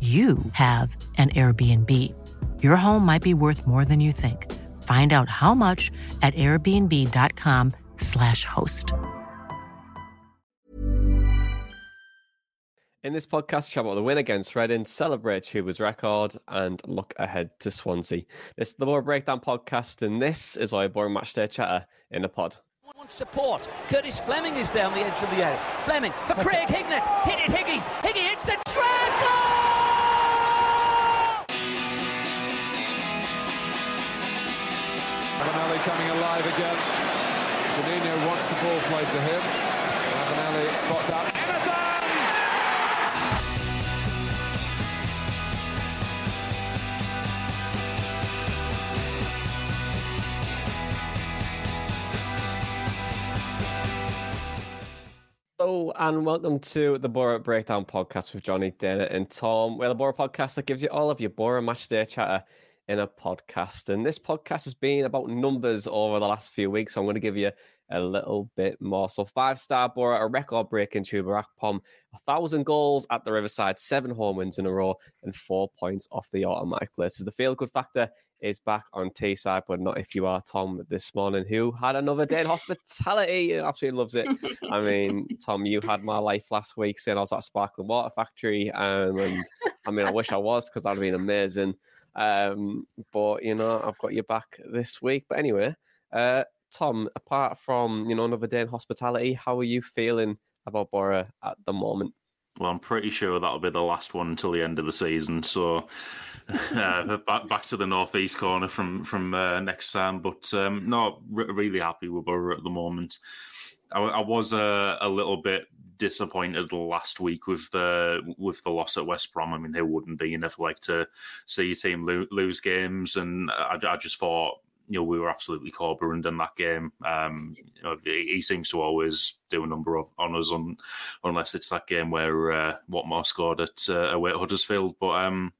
you have an Airbnb. Your home might be worth more than you think. Find out how much at airbnb.com/slash host. In this podcast, chat about the win against Reading, celebrate Chuba's record, and look ahead to Swansea. This is the Boro Breakdown podcast, and this is our boring matchday chatter in a pod. Support. Curtis Fleming is down the edge of the area. Fleming for Craig Hignett. Hit it, Higgy. Higgy hits the treble! Coming alive again. Juninho wants the ball played to him. Ravanelli spots out Emerson! Hello and welcome to the Boro Breakdown podcast with Johnny, Dana, and Tom. We're the Boro podcast that gives you all of your Boro match day chatter in a podcast. And this podcast has been about numbers over the last few weeks. So I'm going to give you a little bit more. So five star Boro, a record breaking Chuba Akpom, a thousand goals at the Riverside, seven home wins in a row, and four points off the automatic places. The feel good factor is back on Teesside, but not if you are Tom this morning, who had another day in hospitality and absolutely loves it. I mean, Tom, you had my life last week saying I was at a sparkling water factory, um, and I mean, I wish I was because that'd been amazing. Um, but you know, I've got you back this week. But anyway, uh, Tom, apart from you know another day in hospitality, how are you feeling about Boro at the moment? Well, I'm pretty sure that'll be the last one until the end of the season. So uh, back back to the northeast corner from from uh, next time. But um, no, re- really happy with Boro at the moment. I, I was a, a little bit disappointed last week with the with the loss at West Brom. I mean, who wouldn't be? You never like to see your team lo- lose games, and I, I, just thought. You know, we were absolutely cobbled in that game. Um, you know, he seems to always do a number of on us, on, unless it's that game where uh, Watmore scored at uh, away at Huddersfield. But um,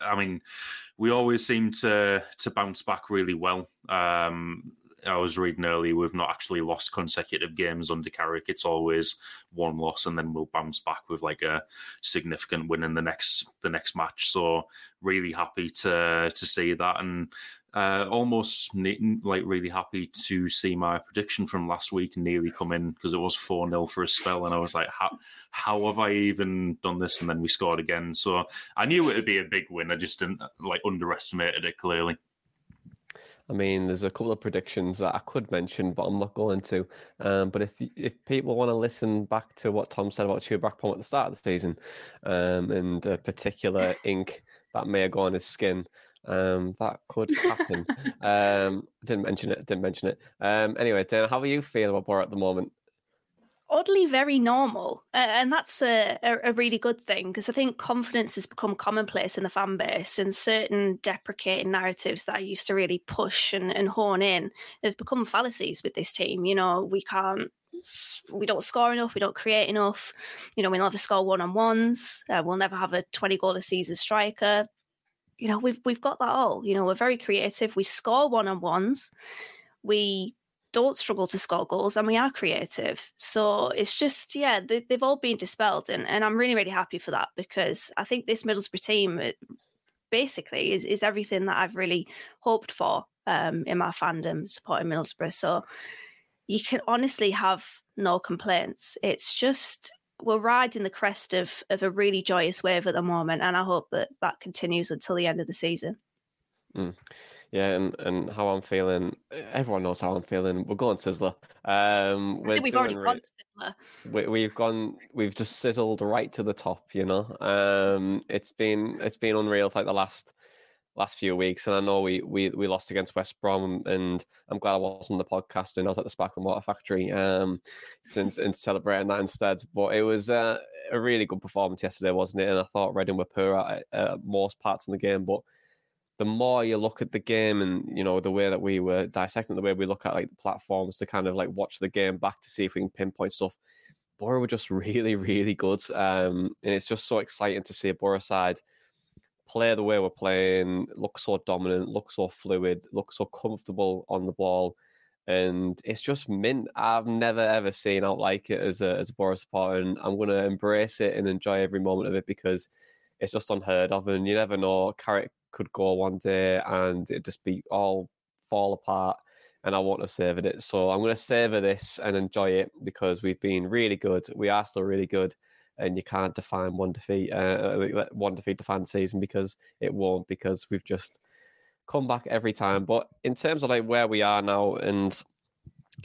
I mean, we always seem to to bounce back really well. Um, I was reading earlier, we've not actually lost consecutive games under Carrick. It's always one loss, and then we'll bounce back with like a significant win in the next the next match. So really happy to to see that, and uh, almost like really happy to see my prediction from last week nearly come in because it was 4 0 for a spell. And I was like, how, how have I even done this? And then we scored again. So I knew it would be a big win. I just didn't like underestimated it clearly. I mean, there's a couple of predictions that I could mention, but I'm not going to. Um, but if if people want to listen back to what Tom said about Akpom at the start of the season, um, and a particular ink that may have gone on his skin, um, that could happen. um, didn't mention it. Didn't mention it. Um, anyway, Dan, how are you feeling about Boro at the moment? Oddly very normal and that's a, a, really good thing because i think confidence has become commonplace in the fan base and certain deprecating narratives that i used to really push and, and hone in have become fallacies with this team you know? We can't we don't score enough we don't create enough you know we never score one-on-ones uh, we'll never have a 20 goal a season striker. You know we've we've got that all you know? We're very creative we score one-on-ones we don't struggle to score goals and we are creative. So it's just, yeah, they, have all been dispelled. And, and I'm really, really happy for that because I think this Middlesbrough team basically is, is everything that I've really hoped for um, in my fandom supporting Middlesbrough. So you can honestly have no complaints. It's just we're riding the crest of of a really joyous wave at the moment, and I hope that that continues until the end of the season. Mm. Yeah, and, and how I'm feeling. Everyone knows how I'm feeling. We're going Sizzler. Um, I think we've already re- gone Sizzler. We, we've gone. We've just sizzled right to the top. You know, um, it's been it's been unreal for like the last last few weeks, and I know we we we lost against West Brom, and I'm glad I wasn't on the podcast and I was at the Sparkling Water Factory um, since and celebrating that instead. But it was uh, a really good performance yesterday, wasn't it? And I thought Reading were poor at uh, most parts in the game, but the more you look at the game and you know the way that we were dissecting the way we look at like the platforms to kind of like watch the game back to see if we can pinpoint stuff Boro were just really really good um, and it's just so exciting to see a Boro side play the way we're playing, look so dominant, look so fluid, look so comfortable on the ball. And it's just mint. I've never ever seen out like it as a as a Boro supporter, and I'm gonna embrace it and enjoy every moment of it because it's just unheard of. And you never know, Carrick could go one day and it just be all fall apart. And I want to savor it, so I'm gonna savor this and enjoy it because we've been really good. We are still really good and you can't define one defeat, uh, uh one defeat to fan season because it won't because we've just come back every time. But in terms of like where we are now, and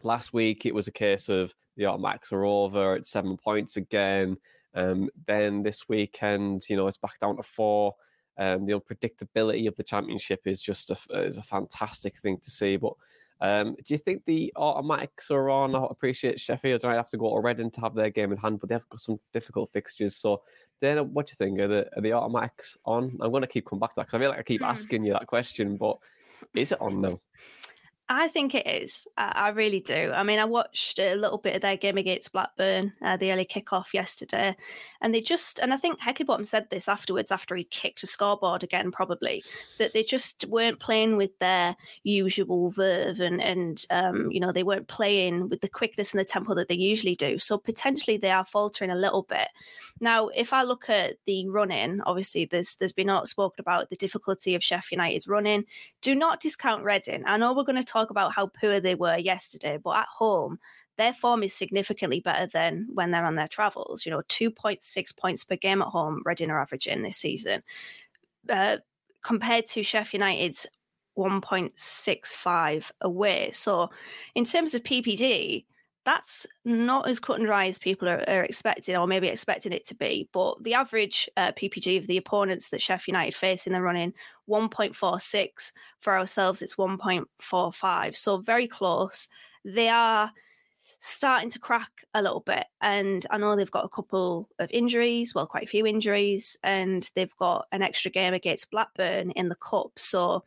last week it was a case of the automatics are over at seven points again. Um, then this weekend, you know, it's back down to four. Um, the unpredictability of the championship is just a, is a fantastic thing to see. But um, do you think the automatics are on? I appreciate Sheffield might have to go to Reading to have their game in hand, but they've got some difficult fixtures. So, Dana, what do you think? Are the, are the automatics on? I'm going to keep coming back to that because I feel like I keep hmm. asking you that question, but is it on now? I think it is. I, I, really do. I mean, I watched a little bit of their game against Blackburn, uh, the early kickoff yesterday, and they just, and I think Heckingbottom said this afterwards, after he kicked a scoreboard again, probably, that they just weren't playing with their usual verve and, and um, you know, they weren't playing with the quickness and the tempo that they usually do. So potentially they are faltering a little bit. Now, if I look at the running, obviously there's there's been a lot spoken about the difficulty of Sheffield United's running. Do not discount Reading. I know we're going to talk talk about how poor they were yesterday, but at home, their form is significantly better than when they're on their travels. You know, 2.6 points per game at home, Reading are averaging this season, uh, compared to Sheffield United's 1.65 away. So, in terms of PPG, that's not as cut and dry as people are, are, expecting, or maybe expecting it to be. But the average uh, PPG of the opponents that Sheffield United face in the running, 1.46. For ourselves, it's 1.45. So very close. They are starting to crack a little bit. And I know they've got a couple of injuries, well, quite a few injuries, and they've got an extra game against Blackburn in the Cup. So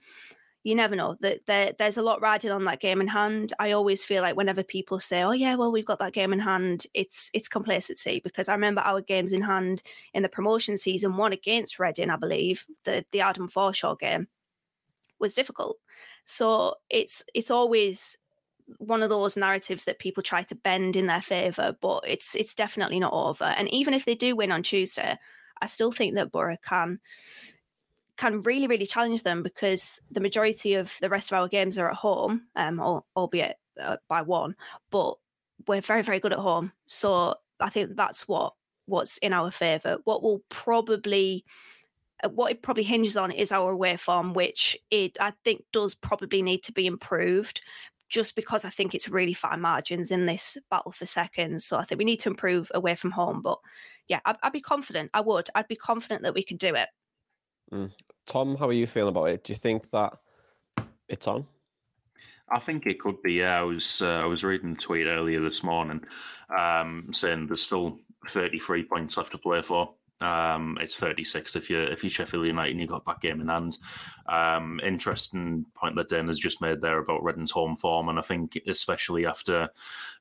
you never know that there, there's a lot riding on that game in hand. I always feel like whenever people say, "Oh yeah, well we've got that game in hand," it's it's complacency because I remember our games in hand in the promotion season, one against Reading, I believe, the the Adam Forshaw game was difficult. So it's it's always one of those narratives that people try to bend in their favour, but it's it's definitely not over. And even if they do win on Tuesday, I still think that Boro can can really, really challenge them because the majority of the rest of our games are at home, um, albeit uh, by one, but we're very, very good at home. So I think that's what what's in our favour. What will probably uh, what it probably hinges on is our away form, which it I think does probably need to be improved. Just because I think it's really fine margins in this battle for seconds, so I think we need to improve away from home. But yeah, I'd, I'd be confident. I would. I'd be confident that we can do it. Mm. Tom, how are you feeling about it? Do you think that it's on? I think it could be. Yeah, I was uh, I was reading a tweet earlier this morning um, saying there's still 33 points left to play for. Um, it's 36 if you if you Sheffield United and you got that game in hand. Um, interesting point that Dan has just made there about Reading's home form, and I think especially after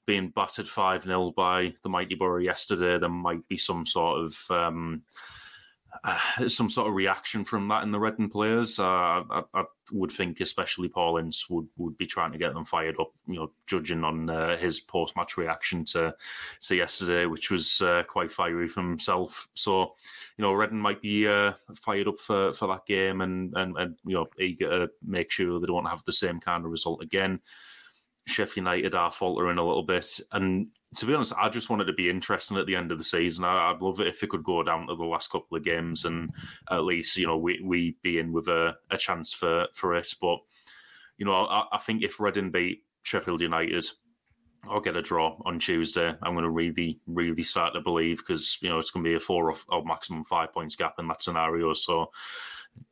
being battered five 0 by the mighty Boro yesterday, there might be some sort of um, uh, some sort of reaction from that in the Reading players. Uh, I, I, would think, especially Paul Ince, would, would be trying to get them fired up. You know, judging on uh, his post match reaction to to yesterday, which was uh, quite fiery from himself. So, you know, Reading might be uh, fired up for, for that game and, and and you know eager to make sure they don't have the same kind of result again. Sheffield United are faltering a little bit. And to be honest, I just wanted it to be interesting at the end of the season. I, would love it if it could go down to the last couple of games and at least, you know, we, we be in with a, a chance for, for it. But, you know, I, I think if Reading beat Sheffield United, I'll get a draw on Tuesday. I'm going to really, really start to believe because, you know, it's going to be a four or, or maximum five points gap in that scenario. So,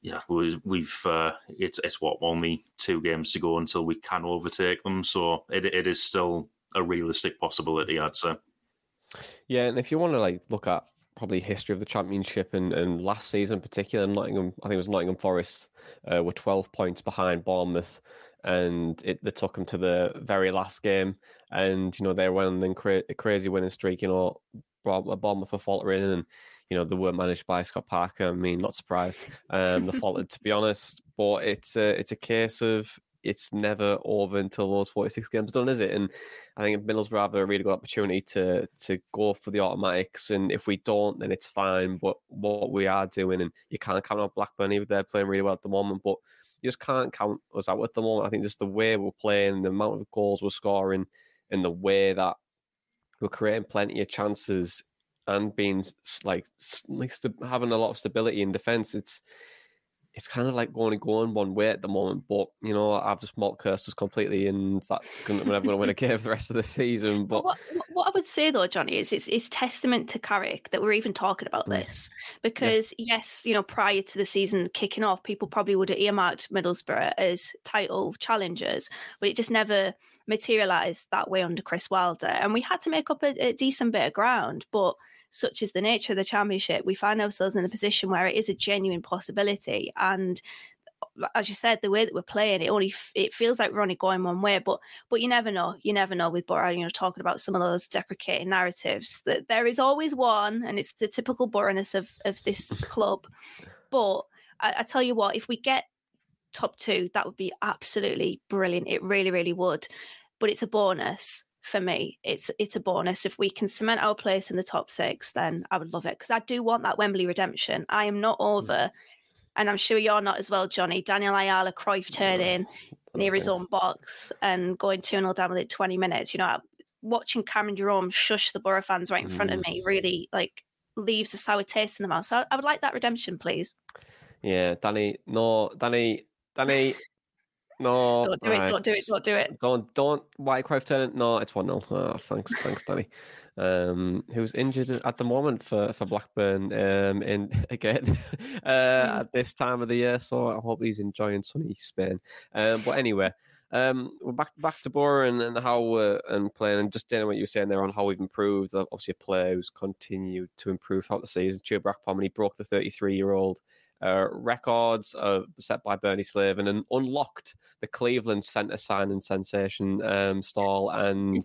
yeah, we've uh, it's it's what only two games to go until we can overtake them, so it it is still a realistic possibility, I'd say. Yeah, and if you want to like look at probably history of the championship and, and last season in particular, Nottingham, I think it was Nottingham Forest uh, were twelve points behind Bournemouth, and it they took them to the very last game, and you know they went on a crazy winning streak. You know, Bournemouth were faltering and you know, they were managed by Scott Parker. I mean, not surprised. Um, they faulted, to be honest. But it's a, it's a case of it's never over until those 46 games done, is it? And I think Middlesbrough have a really good opportunity to to go for the automatics. And if we don't, then it's fine. But what we are doing, and you can't count on Blackburn either. They're playing really well at the moment, but you just can't count us out at the moment. I think just the way we're playing, the amount of goals we're scoring, and the way that we're creating plenty of chances and being like like having a lot of stability in defense, it's it's kind of like going and going one way at the moment. But you know, I've just mocked cursed us completely, and that's gonna, we're never going to win a game for the rest of the season. But what, what I would say though, Johnny, is it's it's testament to Carrick that we're even talking about mm. this because yeah. yes, you know, prior to the season kicking off, people probably would have earmarked Middlesbrough as title challengers, but it just never materialised that way under Chris Wilder, and we had to make up a, a decent bit of ground, but such is the nature of the championship, we find ourselves in a position where it is a genuine possibility. And as you said, the way that we're playing, it only it feels like we're only going one way, but but you never know. You never know with Boro. You know, talking about some of those deprecating narratives that there is always one, and it's the typical boringness of of this club. But I, I tell you what, if we get top two, that would be absolutely brilliant. It really, really would. But it's a bonus for me, it's it's a bonus. If we can cement our place in the top six, then I would love it because I do want that Wembley redemption. I am not mm. over, and I'm sure you're not as well, Johnny. Daniel Ayala, Cruyff turning near his own box and going 2 0 down within 20 minutes. You know, watching Cameron Jerome shush the Boro fans right in front of mm. me really like leaves a sour taste in the mouth. So I would like that redemption, please. Yeah, Danny, no, Danny, Danny, no, don't do right. it. Don't do it. Don't do it. Don't don't White Cruyff turn. No, it's one 0 oh, Thanks, thanks, Danny. Um, who's injured at the moment for for Blackburn. Um, in again uh, hmm. at this time of the year. So I hope he's enjoying sunny Spain. Um, but anyway. Um, we're back back to Boro and, and how uh, and playing and just doing what you were saying there on how we've improved. Obviously, a player who's continued to improve throughout the season. Chuba and he broke the 33 year old uh, records uh, set by Bernie Slaven and unlocked the Cleveland centre signing sensation um, stall. And,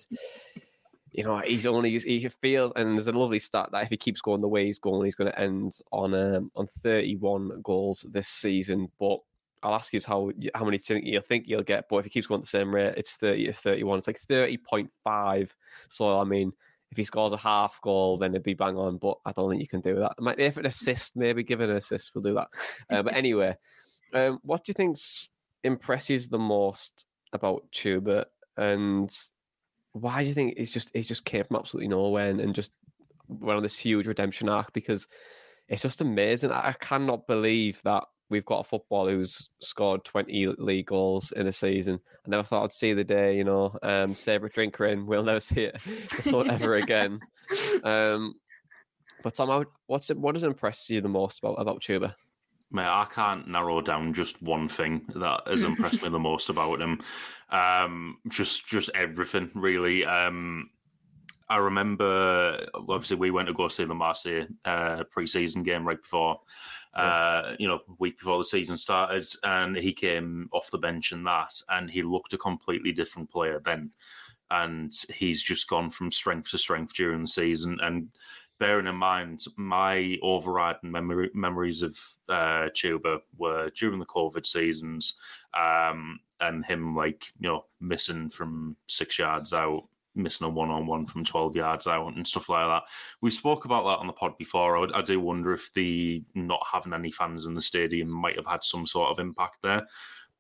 you know, he's only, he feels, and there's a lovely stat that if he keeps going the way he's going, he's going to end on um, on 31 goals this season. But I'll ask you how how many you think you'll get, but if he keeps going at the same rate, it's 30 to 31. It's like 30.5. So, I mean, if he scores a half goal, then it'd be bang on. But I don't think you can do that. Might if an assist, maybe give an assist, we'll do that. Uh, but anyway, um, what do you think impresses the most about Chuba, and why do you think he's just he's just came from absolutely nowhere and, and just went on this huge redemption arc? Because it's just amazing. I cannot believe that we've got a footballer who's scored 20 league goals in a season. I never thought I'd see the day, you know, um, Sabre drinker in, we'll never see it ever again. Um, but Tom, what's it, what has impressed you the most about, about Chuba? Mate, I can't narrow down just one thing that has impressed me the most about him. Um, just, just everything really. Um, I remember, obviously, we went to go see the Marseille uh, pre-season game right before, uh, you know, week before the season started, and he came off the bench and that, and he looked a completely different player then, and he's just gone from strength to strength during the season. And bearing in mind, my overriding memory, memories of uh, Chuba were during the COVID seasons, um, and him like you know missing from six yards out missing a one on one from 12 yards out and stuff like that. We spoke about that on the pod before. I, I, do wonder if the not having any fans in the stadium might have had some sort of impact there.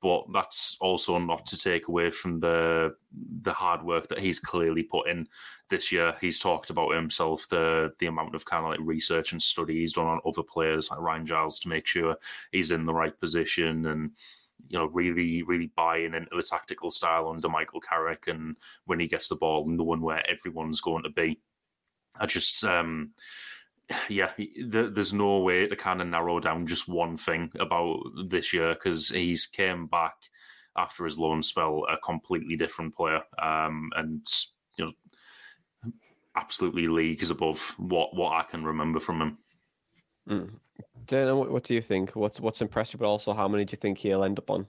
but that's also not to take away from the the hard work that he's clearly put in this year. He's talked about himself the the amount of kind of like research and study he's done on other players like Ryan Giles to make sure he's in the right position and you know, really, really buying into the tactical style under Michael Carrick and when he gets the ball, knowing where everyone's going to be. I just, um, yeah, there's no way to kind of narrow down just one thing about this year because he's came back after his loan spell a completely different player, um, and you know, absolutely leagues above what what I can remember from him. Mm. Dana, what, what do you think? What's what's impressive, but also how many do you think he'll end up on?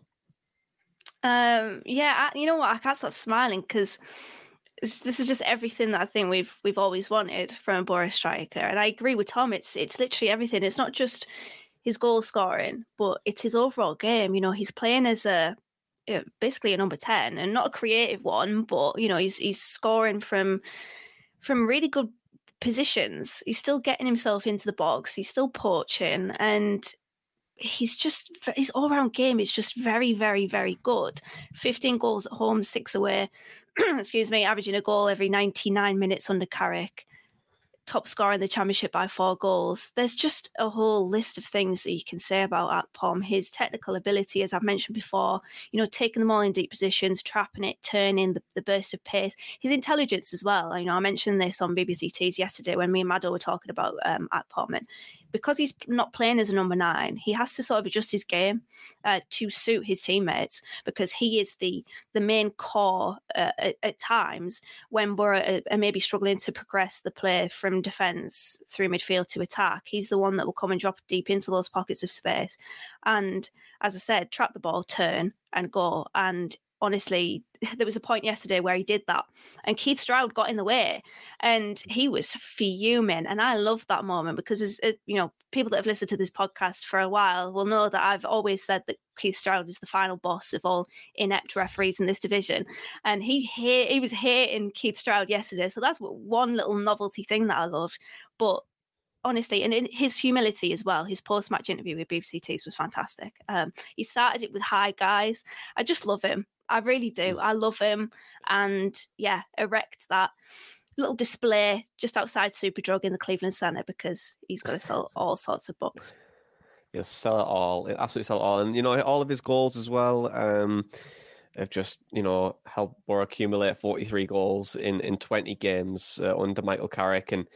Um, yeah, I, you know what? I can't stop smiling because this is just everything that I think we've we've always wanted from a Boro striker, and I agree with Tom. It's it's literally everything. It's not just his goal scoring, but it's his overall game. You know, he's playing as a basically a number ten, and not a creative one, but you know, he's he's scoring from from really good positions. He's still getting himself into the box. He's still poaching, and he's just his all round game is just very, very, very good. Fifteen goals at home, six away. excuse me, averaging a goal every ninety nine minutes under Carrick top scorer in the championship by four goals. There's just a whole list of things that you can say about Akpom. His technical ability, as I've mentioned before, you know, taking them all in deep positions, trapping it, turning the, the burst of pace. His intelligence as well. You know, I mentioned this on BBC Tees yesterday when me and Mado were talking about um, Akpom. And because he's not playing as a number nine, he has to sort of adjust his game uh, to suit his teammates because he is the the main core uh, at, at, times when we're maybe struggling to progress the play from defence through midfield to attack. He's the one that will come and drop deep into those pockets of space, and as I said, trap the ball, turn and go. And honestly, there was a point yesterday where he did that, and Keith Stroud got in the way, and he was fuming. And I love that moment because, as uh, you know, people that have listened to this podcast for a while will know that I've always said that Keith Stroud is the final boss of all inept referees in this division, and he he was hating Keith Stroud yesterday. So that's one little novelty thing that I loved, but honestly, and his humility as well. His post match interview with BBC Tees was fantastic. Um, he started it with hi guys. I just love him. I really do. Mm. I love him. And yeah, erect that little display just outside Superdrug in the Cleveland Center because he's going to sell all sorts of books. He'll sell it all. He'll absolutely sell it all. And, you know, all of his goals as well um, have just, you know, helped Boro accumulate 43 goals in, in 20 games uh, under Michael Carrick. And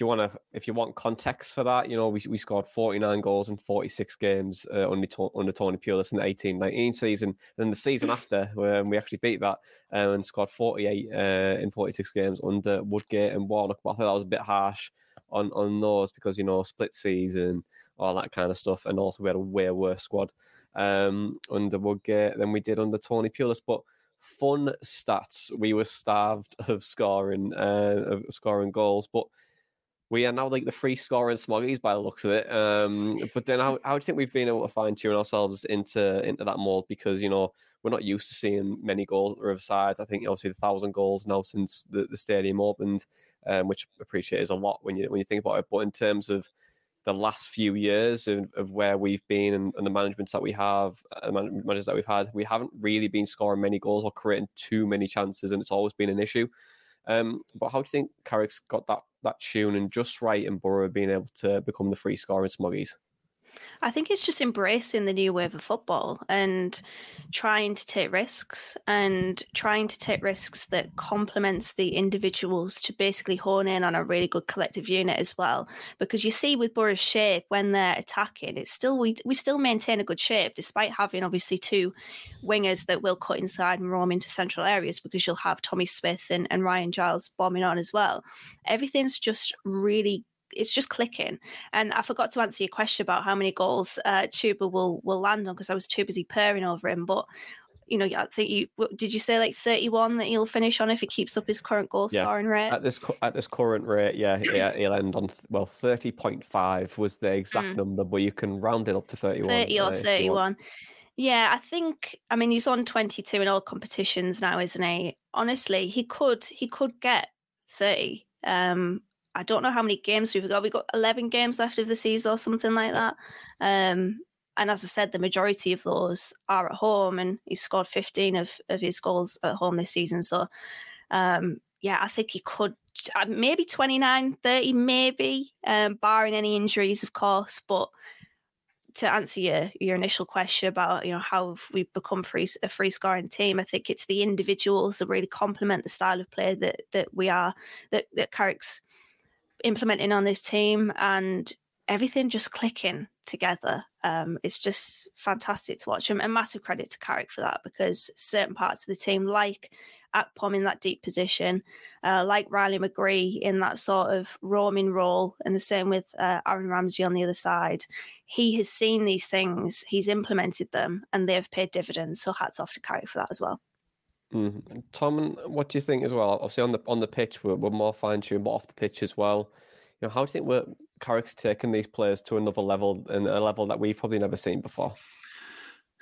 you want to, if you want context for that, you know, we, we scored 49 goals in 46 games uh, under, under Tony Pulis in the 18-19 season. And then the season after, when we actually beat that um, and scored 48 uh, in 46 games under Woodgate and Warnock. But I thought that was a bit harsh on, on those because, you know, split season, all that kind of stuff. And also we had a way worse squad um, under Woodgate than we did under Tony Pulis. But fun stats. We were starved of scoring, uh, of scoring goals, but we are now like the free scoring smoggies by the looks of it. Um, but then how, how do you think we've been able to fine tune ourselves into into that mold? Because you know we're not used to seeing many goals at the Riverside. I think obviously the thousand goals now since the, the stadium opened, um, which I appreciate is a lot when you when you think about it. But in terms of the last few years of, of where we've been and, and the managements that we have, uh, managers that we've had, we haven't really been scoring many goals or creating too many chances, and it's always been an issue. Um, but how do you think Carrick's got that that tune and just right and Boro being able to become the free scoring smoggies? I think it's just embracing the new wave of football and trying to take risks and trying to take risks that complements the individuals to basically hone in on a really good collective unit as well. Because you see with Boro's shape when they're attacking, it's still we we still maintain a good shape despite having obviously two wingers that will cut inside and roam into central areas because you'll have Tommy Smith and, and Ryan Giles bombing on as well. Everything's just really it's just clicking. And I forgot to answer your question about how many goals uh, Chuba will will land on because I was too busy purring over him. But you know, I think you did you say like thirty one that he'll finish on if he keeps up his current goal scoring rate at this at this current rate. Yeah, yeah, he'll end on well thirty point five was the exact mm. number, but you can round it up to thirty one. Thirty or uh, thirty one. Yeah, I think. I mean, he's on twenty two in all competitions now, isn't he? Honestly, he could he could get thirty. Um, I don't know how many games we've got. We've got 11 games left of the season or something like that. Um, And as I said, the majority of those are at home, and he's scored 15 of, of his goals at home this season. So, um, yeah, I think he could uh, maybe 29, 30, maybe, um, barring any injuries, of course. But to answer your your initial question about you know how we've become free, a free scoring team, I think it's the individuals that really complement the style of play that that we are that that Carrick's implementing on this team, and everything just clicking together. Um, it's just fantastic to watch, and, and massive credit to Carrick for that because certain parts of the team, like Akpom in that deep position, uh, like Riley McGree in that sort of roaming role, and the same with uh, Aaron Ramsey on the other side. He has seen these things, he's implemented them, and they've paid dividends. So hats off to Carrick for that as well. Mm-hmm. Tom, what do you think as well? Obviously, on the on the pitch, we're, we're more fine tuned, but off the pitch as well. You know, how do you think we're Carrick's taken these players to another level and a level that we've probably never seen before?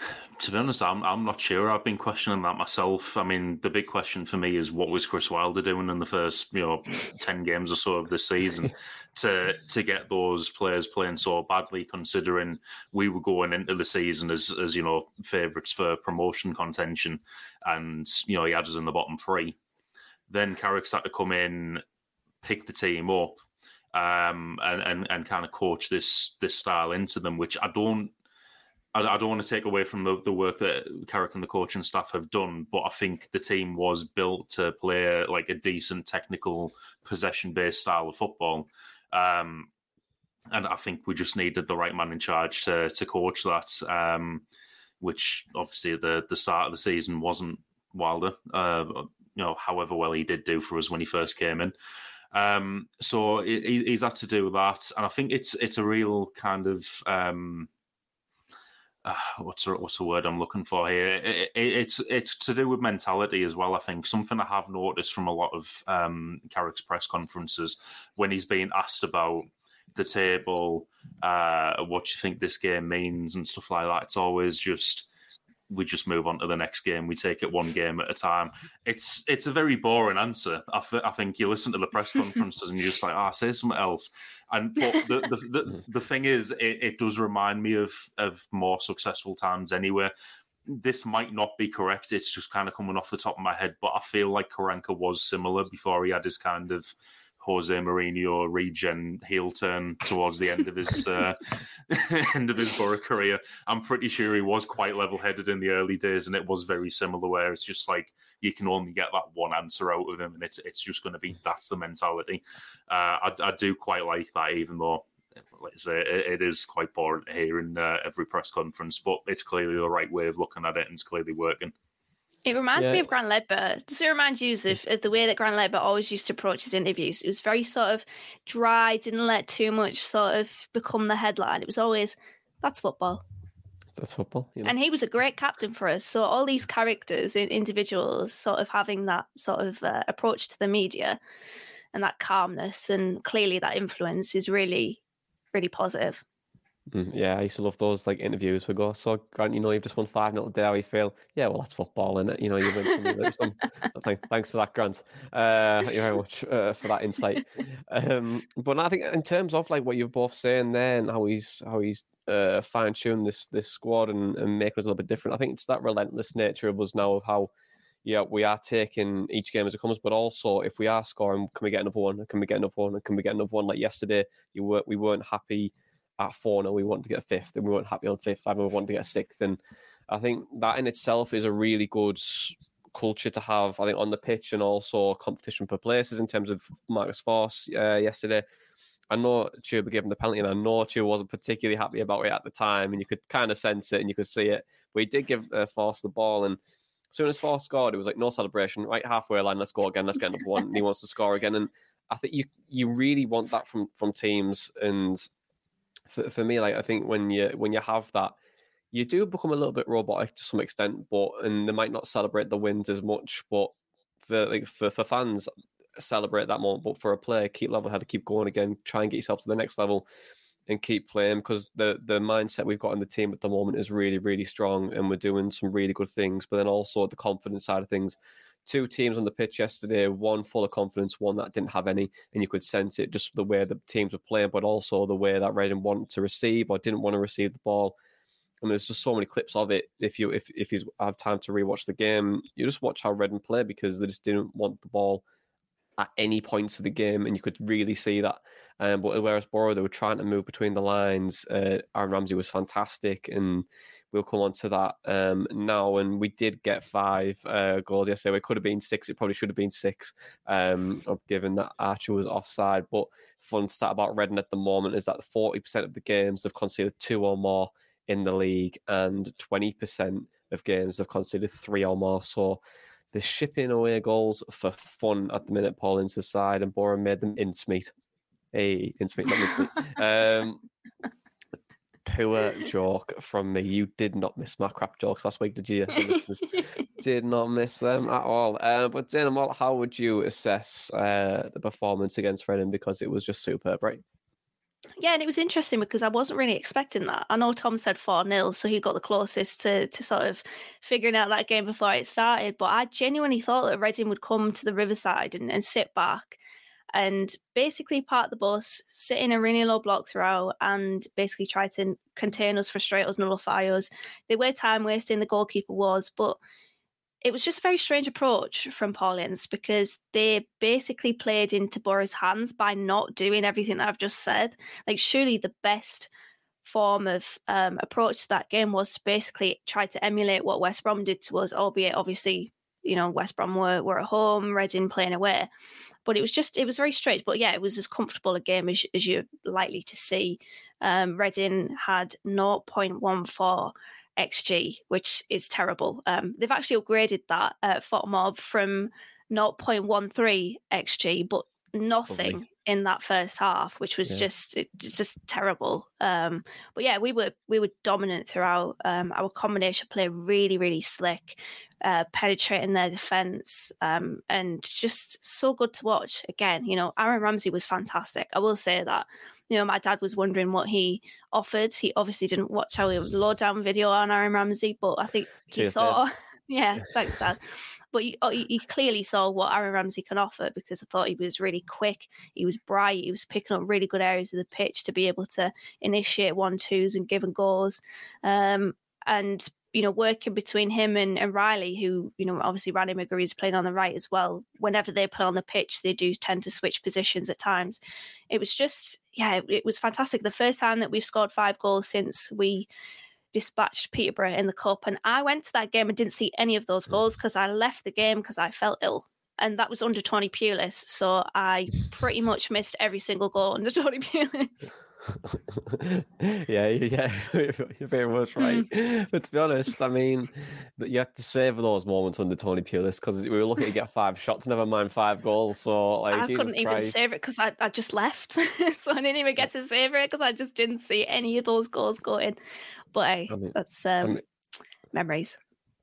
To be honest, I'm I'm not sure. I've been questioning that myself. I mean, the big question for me is what was Chris Wilder doing in the first, you know, ten games or so of this season to to get those players playing so badly, considering we were going into the season as as you know favourites for promotion contention, and you know he had us in the bottom three. Then Carrick's had to come in, pick the team up, um, and, and and kind of coach this this style into them, which I don't I, I don't want to take away from the, the work that Carrick and the coaching staff have done, but I think the team was built to play like a decent technical possession based style of football. Um, and I think we just needed the right man in charge to to coach that, um, which obviously the the start of the season wasn't Wilder. Uh, you know, however well he did do for us when he first came in. Um, so he, he's had to do that, and I think it's it's a real kind of um, uh, what's the, what's the word I'm looking for here? It, it, it's it's to do with mentality as well. I think something I have noticed from a lot of um, Carrick's press conferences when he's being asked about the table, uh, what you think this game means, and stuff like that. It's always just we just move on to the next game. We take it one game at a time. It's it's a very boring answer. I, th- I think you listen to the press conferences and you're just like, ah, oh, say something else. And but the the, the, the thing is, it, it, does remind me of of more successful times anyway. This might not be correct. It's just kind of coming off the top of my head, but I feel like Karanka was similar before he had his kind of Jose Mourinho regen heel turn towards the end of his uh, end of his Boro career. I'm pretty sure he was quite level headed in the early days, and it was very similar. Where it's just like you can only get that one answer out of him, and it's it's just going to be that's the mentality. Uh, I, I, do quite like that, even though. I say, it, it is quite boring here in uh, every press conference, but it's clearly the right way of looking at it, and it's clearly working. It reminds yeah. me of Grant Leadbitter. Does it remind you of, of the way that Grant Leadbitter always used to approach his interviews? It was very sort of dry, didn't let too much sort of become the headline. It was always, that's football. That's football. You know? And he was a great captain for us. So all these characters, and individuals, sort of having that sort of uh, approach to the media and that calmness and clearly that influence is really, really positive. Mm, yeah, I used to love those like interviews. We go, so Grant, you know, you've just won five nil today. How you feel? Yeah, well, that's football, it? You know, you win some. some thanks for that, Grant. Uh, thank you very much uh, for that insight. Um, but I think in terms of like what you're both saying there and how he's how he's uh, fine tuned this this squad and, and making us a little bit different. I think it's that relentless nature of us now of how yeah, we are taking each game as it comes, but also if we are scoring, can we get another one? Can we get another one? Can we get another one? Like yesterday, you were we weren't happy at four now we want to get a fifth and we weren't happy on fifth and we want to get a sixth and I think that in itself is a really good culture to have I think on the pitch and also competition for places in terms of Marcus Forss uh, yesterday. I know Chuba gave him the penalty and I know Chuba wasn't particularly happy about it at the time and you could kind of sense it and you could see it but he did give uh, Forss the ball and as soon as Forss scored it was like no celebration right halfway line let's go again let's get another one and he wants to score again and I think you you really want that from from teams and for, for me, like I think when you when you have that, you do become a little bit robotic to some extent, but and they might not celebrate the wins as much. But for like for, for fans, celebrate that moment. But for a player, keep level head, keep going again, try and get yourself to the next level and keep playing because the the mindset we've got in the team at the moment is really really strong and we're doing some really good things but then also the confidence side of things two teams on the pitch yesterday, one full of confidence, one that didn't have any, and you could sense it just the way the teams were playing, but also the way that Reading wanted to receive or didn't want to receive the ball. and there's just so many clips of it. If you if if you have time to rewatch the game, you just watch how Reading play because they just didn't want the ball at any points of the game, and you could really see that. Um, but whereas Boro, they were trying to move between the lines. Uh, Aaron Ramsey was fantastic, and we'll come on to that um, now. And we did get five uh, goals yesterday. It could have been six. It probably should have been six, um, given that Archer was offside. But fun stat about Reading at the moment is that 40% of the games have conceded two or more in the league, and 20% of games have conceded three or more. So they're shipping away goals for fun at the minute, Paul Ince's side, and Boro made them in Smeet. Hey, in Smeet, not in Smeet. um, poor joke from me. You did not miss my crap jokes last week, did you? did not miss them at all. Uh, but Dana, how would you assess uh, the performance against Reading? Because it was just superb, right? Yeah, and it was interesting because I wasn't really expecting that. I know Tom said 4 0, so he got the closest to, to sort of figuring out that game before it started. But I genuinely thought that Reading would come to the Riverside and, and sit back and basically park the bus, sit in a really low block throughout, and basically try to contain us, frustrate us, nullify us. They were time wasting, the goalkeeper was, but it was just a very strange approach from Paul Ince because they basically played into Boro's hands by not doing everything that I've just said. Like, surely the best form of um, approach to that game was to basically try to emulate what West Brom did to us, albeit obviously, you know, West Brom were, were at home, Reading playing away. But it was just, it was very strange. But yeah, it was as comfortable a game as, as you're likely to see. Um, Reading had 0.14 XG, which is terrible. Um, they've actually upgraded that at FotMob from 0.13 XG, but nothing Lovely. in that first half, which was yeah. just just terrible. Um, but yeah, we were we were dominant throughout. Um, our combination play really really slick, uh, penetrating their defense, um, and just so good to watch. Again, you know, Aaron Ramsey was fantastic. I will say that you know, my dad was wondering what he offered. He obviously didn't watch our lowdown video on Aaron Ramsey, but I think he Cheers, saw. yeah, thanks, Dad. But you, oh, you, clearly saw what Aaron Ramsey can offer because I thought he was really quick. He was bright. He was picking up really good areas of the pitch to be able to initiate one twos and give goals. Um, and you know, working between him and, and Riley, who, you know, obviously Riley McGree is playing on the right as well. Whenever they play on the pitch, they do tend to switch positions at times. It was just, yeah, it, it was fantastic. The first time that we've scored five goals since we dispatched Peterborough in the cup. And I went to that game and didn't see any of those mm. goals because I left the game because I felt ill. And that was under Tony Pulis. So I pretty much missed every single goal under Tony Pulis. yeah, yeah, you're very much right. Mm. But to be honest, I mean, you have to savor those moments under Tony Pulis because we were looking to get five shots, never mind five goals. So like, I Jesus couldn't even save it because I, I just left, so I didn't even get to save it because I just didn't see any of those goals going. But hey, I mean, that's um, I mean, memories.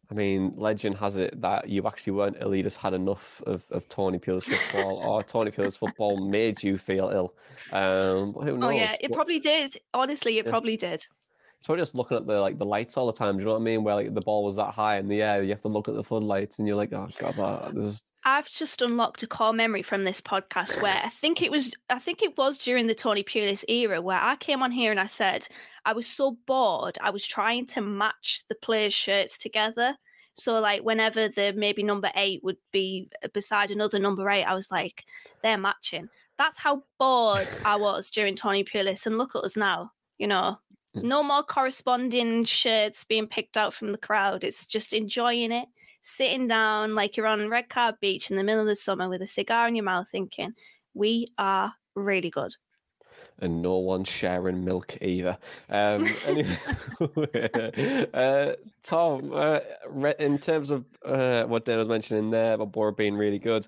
I mean, legend has it that you actually weren't ill. You just had enough of, of Tony Pulis football, or Tony Pulis football made you feel ill. Um, who knows? Oh yeah, it probably did. Honestly, it yeah. probably did. It's probably just looking at the like the lights all the time. Do you know what I mean? Where like the ball was that high in the air, you have to look at the floodlights, and you're like, oh god, uh, this is. I've just unlocked a core memory from this podcast where I think it was, I think it was during the Tony Pulis era where I came on here and I said I was so bored. I was trying to match the players' shirts together. So like whenever the maybe number eight would be beside another number eight, I was like, they're matching. That's how bored I was during Tony Pulis. And look at us now, you know. No more corresponding shirts being picked out from the crowd. It's just enjoying it, sitting down like you're on Redcar Beach in the middle of the summer with a cigar in your mouth, thinking, we are really good and no one's sharing milk either. Um, anyway, uh, Tom, uh, in terms of uh, what Dan was mentioning there about Boro being really good,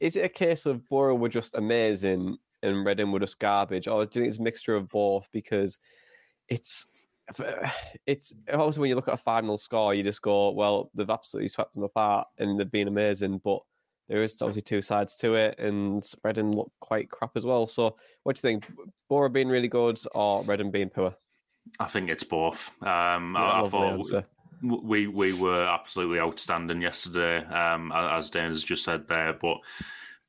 is it a case of Boro were just amazing and Reading were just garbage, or do you think it's a mixture of both? Because it's it's obviously when you look at a final score, you just go, well, they've absolutely swept them apart and they've been amazing, but there is obviously two sides to it, and Reading look quite crap as well. So, what do you think? Boro being really good or Reading being poor? I think it's both. Um, I, I thought answer. we we were absolutely outstanding yesterday, um, as Dan has just said there, but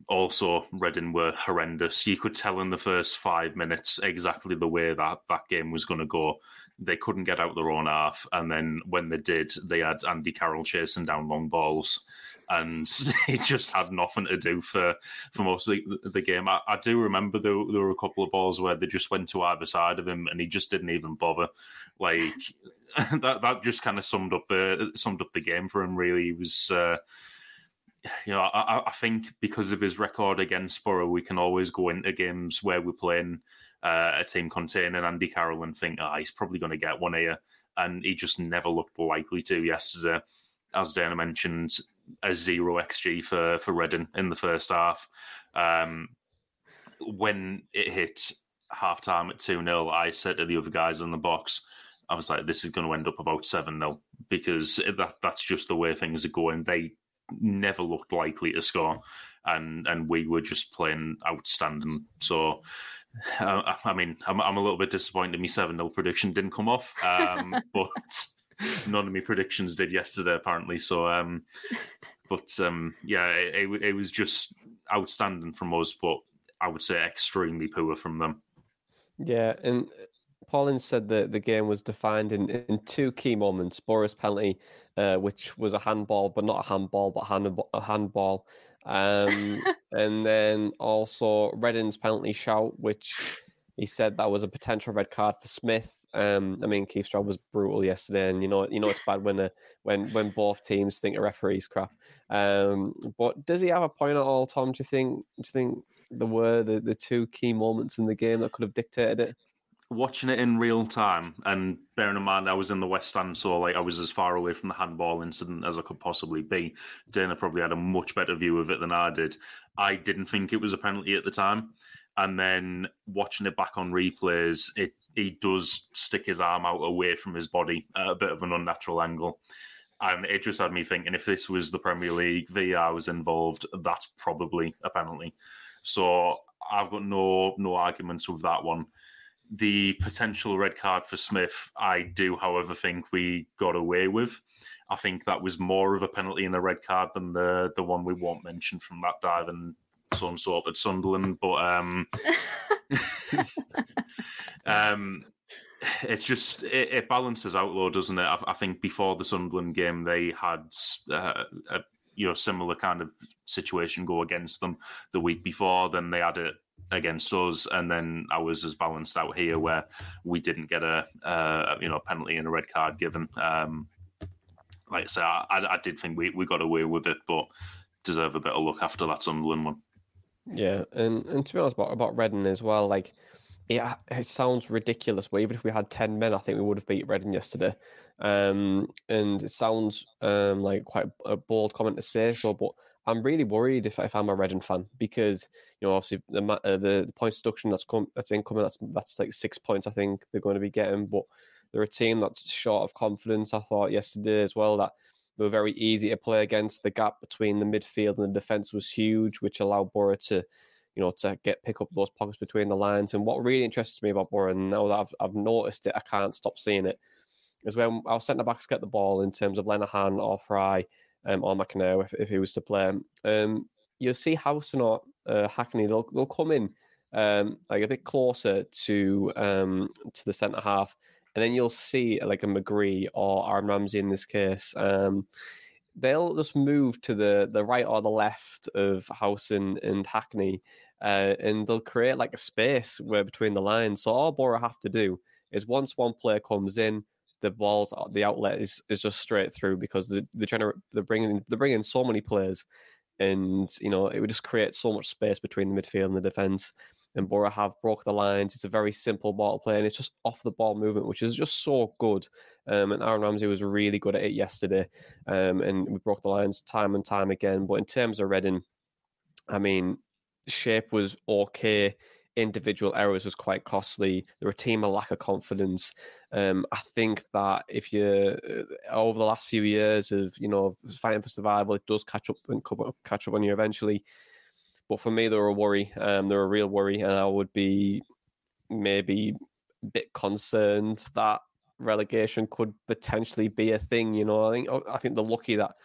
also Reading were horrendous. You could tell in the first five minutes exactly the way that that game was going to go. they couldn't get out their own half, and then when they did, they had Andy Carroll chasing down long balls, and he just had nothing to do for for most of the, the game. I, I, do remember there, there were a couple of balls where they just went to either side of him, and he just didn't even bother. Like that, that just kind of summed up the summed up the game for him. Really, he was. Uh, you know, I, I, think because of his record against Boro, we can always go into games where we're playing uh, a team containing Andy Carroll and think, ah, oh, he's probably going to get one here. And he just never looked likely to yesterday. As Dana mentioned, a zero XG for, for Reading in the first half. Um, when it hit half time at 2 0, I said to the other guys in the box, I was like, this is going to end up about 7 0 because that, that's just the way things are going. They never looked likely to score, and, and we were just playing outstanding. So uh, I mean, I'm, I'm, a little bit disappointed. My seven 0 prediction didn't come off, um, but none of my predictions did yesterday, apparently. So, um, but um, yeah, it, it, it, was just outstanding from us, but I would say extremely poor from them. Yeah, and Paul Ince said that the game was defined in, in two key moments: Boro's penalty, uh, which was a handball, but not a handball, but hand, a handball, um, and then also Reading's penalty shout, which he said that was a potential red card for Smith. Um, I mean, Keith Stroud was brutal yesterday, and you know, you know, it's bad when uh, when when both teams think a referee's crap. Um, but does he have a point at all, Tom? Do you think? Do you think there were the, the two key moments in the game that could have dictated it? Watching it in real time and bearing in mind I was in the West Stand, so like I was as far away from the handball incident as I could possibly be. Dana probably had a much better view of it than I did. I didn't think it was a penalty at the time. And then watching it back on replays, it he does stick his arm out away from his body at a bit of an unnatural angle. And it just had me thinking if this was the Premier League, VAR was involved, that's probably a penalty. So I've got no no arguments with that one the potential red card for Smith, I do, however, think we got away with. I think that was more of a penalty and a red card than the the one we won't mention from that dive and some sort at Sunderland. But um, um, it's just it, it, balances out though, doesn't it? I, I, think before the Sunderland game, they had uh, a you know similar kind of situation go against them the week before. Then they had it against us, and then ours is balanced out here where we didn't get a, a you know penalty and a red card given. Um, like I say, I, I, did think we, we got away with it, but deserve a bit of luck after that Sunderland one. Yeah, and and to be honest about about Reading as well, like it, it sounds ridiculous, but even if we had ten men, I think we would have beat Reading yesterday. Um, and it sounds um like quite a bold comment to say so, but I'm really worried if, if I'm a Reading fan because you know obviously the uh, the, the points deduction that's come that's incoming that's that's like six points I think they're going to be getting, but they're a team that's short of confidence. I thought yesterday as well that they were very easy to play against. The gap between the midfield and the defense was huge, which allowed Boro to you know to get pick up those pockets between the lines. And what really interests me about Boro, now that I've I've noticed it, I can't stop seeing it, is when our centre backs get the ball in terms of Lenihan or Fry um, or McInerney if, if he was to play. Um, you'll see Howson or uh, Hackney, they'll, they'll come in um, like a bit closer to um, to the centre half, and then you'll see like a McGree or Aaron Ramsey in this case. Um, they'll just move to the, the right or the left of Howson and Hackney, uh, and they'll create like a space where between the lines. So all Boro have to do is once one player comes in, the balls, uh, the outlet is, is just straight through because the the gener- they're bringing they're bringing so many players, and you know it would just create so much space between the midfield and the defense. And Boro have broke the lines. It's a very simple ball to play, and it's just off the ball movement, which is just so good. Um, and Aaron Ramsey was really good at it yesterday, um, and we broke the lines time and time again. But in terms of Reading, I mean, shape was okay individual errors was quite costly. There were a team of lack of confidence. Um, I think that if you uh, over the last few years of you know fighting for survival, it does catch up and catch up on you eventually. But for me, they're a worry. Um, they're a real worry, and I would be maybe a bit concerned that relegation could potentially be a thing. You know, I think I think they're lucky that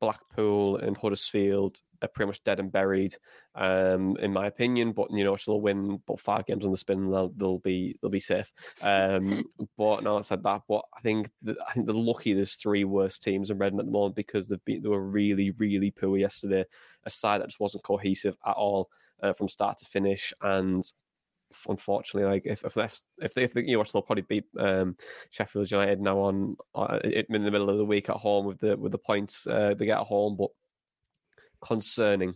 Blackpool and Huddersfield are pretty much dead and buried, um, in my opinion. But you know, she'll win but five games on the spin, they'll, they'll be they'll be safe. Um, but no, I said that. But I think the, I think they're lucky there's three worst teams in Reading at the moment because they've been, they were really really poor yesterday. A side that just wasn't cohesive at all uh, from start to finish, and unfortunately, like if if that's if they, if they, you they'll probably beat um, Sheffield United now on uh, in the middle of the week at home with the with the points uh, they get at home, but concerning.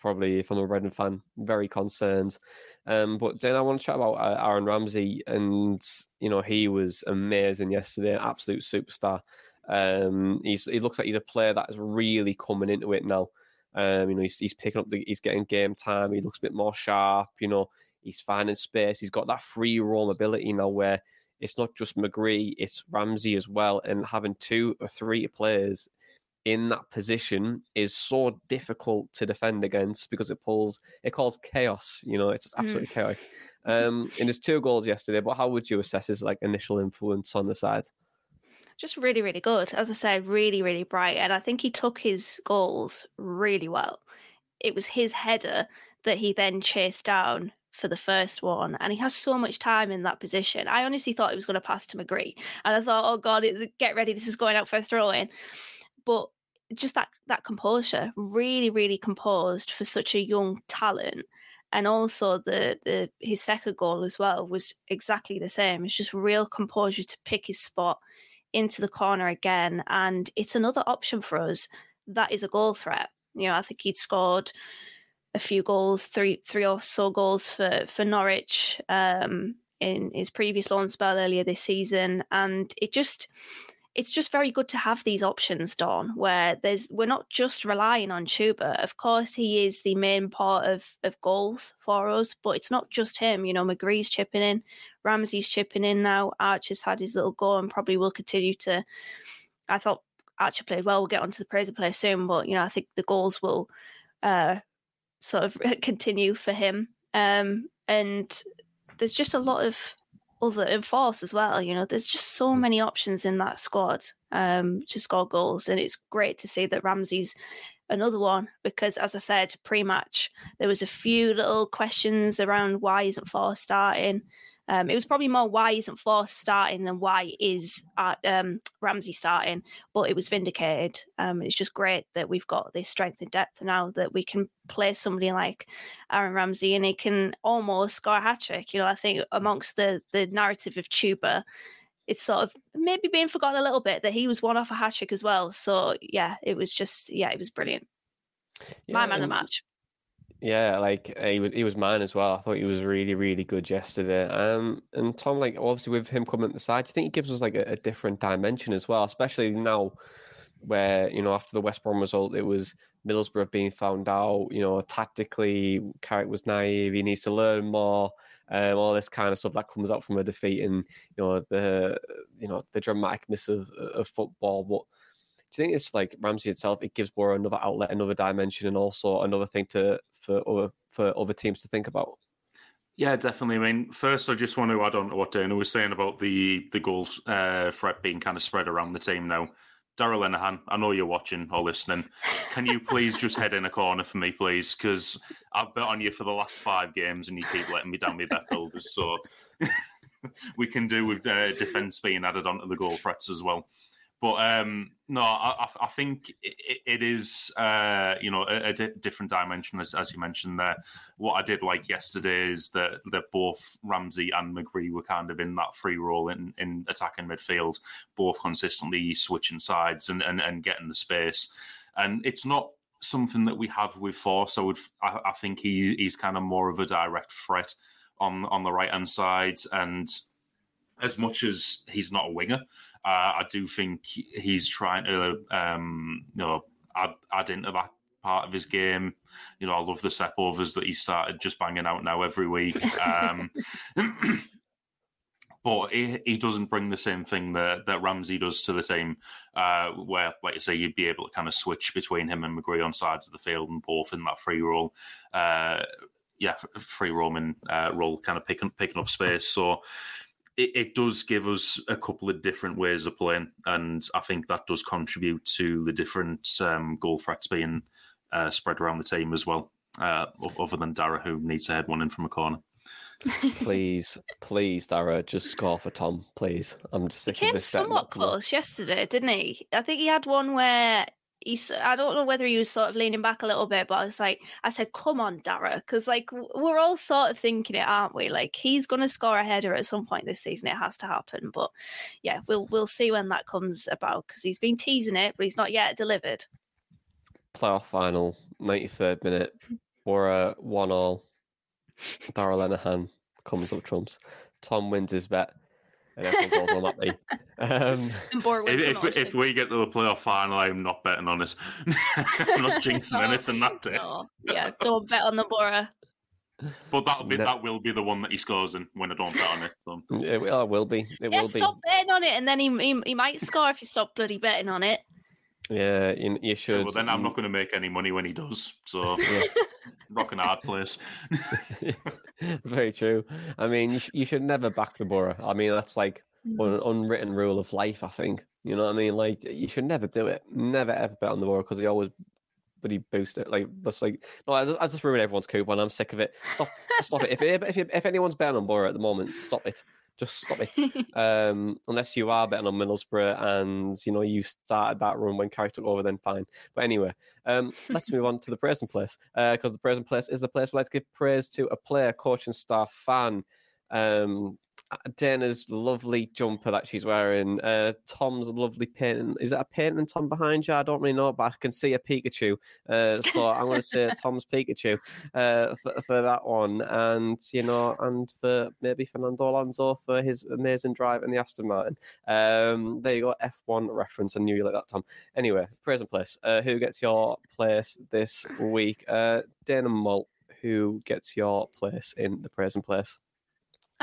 Probably, if I'm a Reading fan, very concerned. Um, but then I want to chat about uh, Aaron Ramsey, and you know he was amazing yesterday, absolute superstar. Um, he's he looks like he's a player that is really coming into it now. Um, you know, he's, he's picking up the, he's getting game time. He looks a bit more sharp. You know, He's finding space. He's got that free roam ability now where it's not just McGree, it's Ramsey as well. And having two or three players in that position is so difficult to defend against because it pulls, it calls chaos. You know, it's just absolutely mm. chaotic. Um, in his two goals yesterday, but how would you assess his like initial influence on the side? Just really, really good. As I said, really, really bright. And I think he took his goals really well. It was his header that he then chased down for the first one, and he has so much time in that position. I honestly thought he was going to pass to McGree, and I thought, oh god, get ready, this is going out for a throw in. But just that that composure, really, really composed for such a young talent, and also the the his second goal as well was exactly the same. It's just real composure to pick his spot into the corner again, and it's another option for us that is a goal threat. You know, I think he'd scored a few goals, three three or so goals for for Norwich um, in his previous loan spell earlier this season, and it just it's just very good to have these options, Don, where there's we're not just relying on Chuba. Of course, he is the main part of of goals for us, but it's not just him. You know, McGree's chipping in, Ramsey's chipping in now. Archer's had his little goal and probably will continue to. I thought Archer played well. We'll get onto the praise of play soon, but you know, I think the goals will uh, sort of continue for him. Um, and there's just a lot of other in force as well. You know, there's just so mm. many options in that squad um, to score goals, and it's great to see that Ramsey's another one because, as I said pre-match, there was a few little questions around why isn't Forss starting. Um, it was probably more why isn't Forss starting than why is uh, um, Ramsey starting, but it was vindicated. Um, it's just great that we've got this strength and depth now that we can play somebody like Aaron Ramsey and he can almost score a hat trick. You know, I think amongst the the narrative of Chuba, it's sort of maybe being forgotten a little bit that he was one off a hat trick as well. So yeah, it was just yeah, it was brilliant. Yeah, My man of the match. Yeah, like he was he was mine as well. I thought he was really really good yesterday. Um, and Tom, like obviously with him coming at the side, do you think he gives us like a, a, different dimension as well, especially now where you know after the West Brom result, it was Middlesbrough being found out. You know, tactically, Carrick was naive. He needs to learn more. Um, all this kind of stuff that comes out from a defeat, and you know the you know the dramaticness of of football, but do you think it's like Ramsey itself? It gives Boro another outlet, another dimension, and also another thing to for other, for other teams to think about. Yeah, definitely. I mean, first, I just want to add on to what Dana was saying about the the goal uh, threat being kind of spread around the team now. Darragh Lenihan, I know you're watching or listening. Can you please just head in a corner for me, please? Because I've bet on you for the last five games and you keep letting me down with bet builders. So we can do with uh, defence being added onto the goal threats as well. But um, no, I, I think it, it is uh, you know a, a different dimension as, as you mentioned there. What I did like yesterday is that that both Ramsey and McGree were kind of in that free role in, in attacking midfield, both consistently switching sides and, and, and getting the space. And it's not something that we have with Forss. I would I, I think he, he's kind of more of a direct threat on on the right hand side and as much as he's not a winger, uh, I do think he's trying to, um, you know, add, add into that part of his game. You know, I love the step overs that he started just banging out now every week. Um, but he, he, doesn't bring the same thing that, that Ramsey does to the team, uh, where, like you say, you'd be able to kind of switch between him and McGree on sides of the field and both in that free role. Uh, yeah, free roaming uh, role, kind of picking picking up space. So it, it, does give us a couple of different ways of playing, and I think that does contribute to the different um, goal threats being uh, spread around the team as well. Uh, other than Darragh, who needs to head one in from a corner. please, please, Darragh, just score for Tom, please. I'm just sick he came this somewhat close yesterday, didn't he? I think he had one where he's I don't know whether he was sort of leaning back a little bit, but I was like, I said, "Come on, Darragh," because like we're all sort of thinking it, aren't we? Like he's going to score a header at some point this season. It has to happen. But yeah, we'll we'll see when that comes about because he's been teasing it, but he's not yet delivered. Playoff final, ninety third minute, or a one all. Darragh Lenihan comes up trumps. Tom wins his bet and everyone goes on that day. Um, if, if, if, we get to the playoff final, I'm not betting on it. I'm not jinxing anything that day. No. Yeah, don't bet on the Boro. But that'll be no. that will be the one that he scores in when I don't bet on it. So. It, will, it will be. It yeah, will stop be. betting on it, and then he, he, he might score if you stop bloody betting on it. Yeah, you, you should. Yeah, well, then I'm not going to make any money when he does. So, yeah. rocking hard place. it's very true. I mean, you, sh- you, should never back the Boro. I mean, that's like an mm. unwritten rule of life. I think. You know what I mean? Like, you should never do it. Never ever bet on the Boro because he always but he boost it. Like that's like no, I just, I just ruin everyone's coupon. I'm sick of it. Stop, stop it. If if if anyone's betting on Boro at the moment, stop it. Just stop it. um, unless you are betting on Middlesbrough and you know you started that run when Carrick took over, then fine. But anyway, um, let's move on to the praise and place because uh, the praise and place is the place where let's give praise to a player, coach, and staff, fan. Um, Dana's lovely jumper that she's wearing, uh, Tom's lovely painting. Is that a painting, Tom, behind you? I don't really know, but I can see a Pikachu. Uh, so I'm going to say Tom's Pikachu uh, for, for, that one. And, you know, and for maybe Fernando Alonso for his amazing drive in the Aston Martin. Um, there you go, F1 reference. I knew you like that, Tom. Anyway, praise and place. Uh, who gets your place this week? Uh, Dana Malt, who gets your place in the praise and place?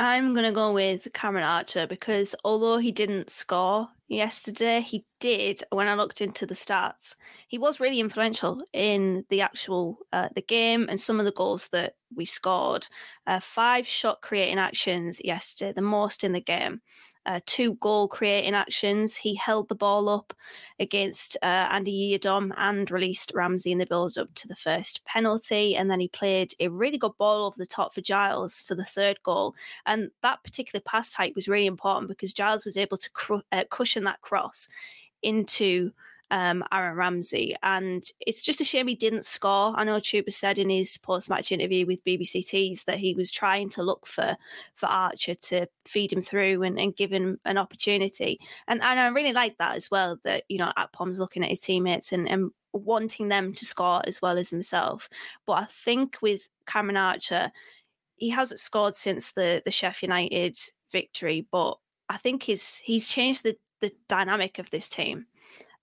I'm going to go with Cameron Archer because although he didn't score yesterday, he did when I looked into the stats. He was really influential in the actual uh, the game and some of the goals that we scored. Uh, five shot creating actions yesterday, the most in the game uh, two goal creating actions. He held the ball up against uh, Andy Yiadom and released Ramsey in the build up to the first penalty. And then he played a really good ball over the top for Giles for the third goal. And that particular pass type was really important because Giles was able to cr- uh, cushion that cross into um, Aaron Ramsey. And it's just a shame he didn't score. I know Chuba said in his post match interview with BBC Tees that he was trying to look for for Archer to feed him through and, and give him an opportunity. And and I really like that as well, that, you know, Akpom's looking at his teammates and, and wanting them to score as well as himself. But I think with Cameron Archer, he hasn't scored since the the Sheff United victory, but I think he's he's changed the the dynamic of this team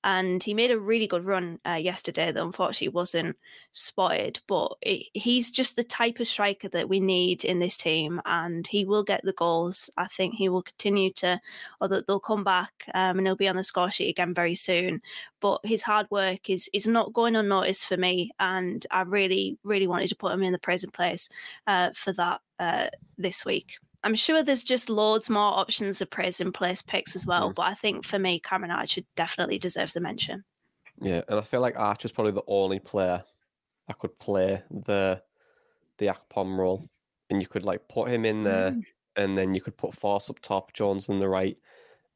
and he made a really good run uh, yesterday that unfortunately wasn't spotted. But it, he's just the type of striker that we need in this team, and he will get the goals. I think he will continue to, or that they'll come back um, and he'll be on the score sheet again very soon. But his hard work is is not going unnoticed for me, and I really, really wanted to put him in the present place uh, for that uh, this week. I'm sure there's just loads more options of praise in place picks as well, mm. but I think for me, Cameron Archer definitely deserves a mention. Yeah, and I feel like Archer's probably the only player I could play the the Akpom role, and you could like put him in there, mm. and then you could put Forss up top, Jones on the right,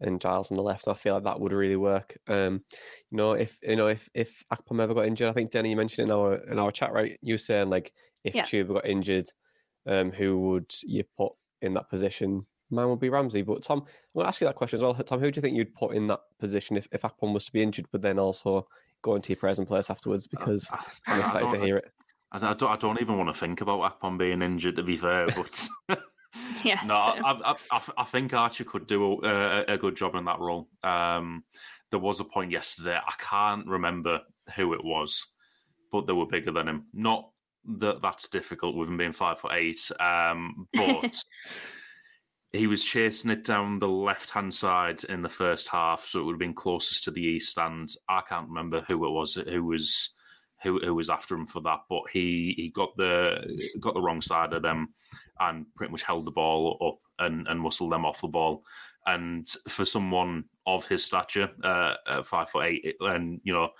and Giles on the left. I feel like that would really work. Um, you know, if you know if if Akpom ever got injured, I think Denny you mentioned in our in our chat, right? You were saying like if yeah. Chuba got injured, um, who would you put in that position, mine would be Ramsey. But Tom, I'm going to ask you that question as well. Tom, who do you think you'd put in that position if, if Akpom was to be injured, but then also go into your present place afterwards? Because uh, I'm excited to hear it. I don't, I don't even want to think about Akpom being injured, to be fair. But yeah, no, I, I, I, think Archer could do a, a, good job in that role. Um, there was a point yesterday, I can't remember who it was, but they were bigger than him. Not that that's difficult with him being five foot eight. Um, but he was chasing it down the left hand side in the first half, so it would have been closest to the east stand. I can't remember who it was who was who who was after him for that, but he he got the got the wrong side of them and pretty much held the ball up and and muscled them off the ball. And for someone of his stature, uh, five foot eight, and you know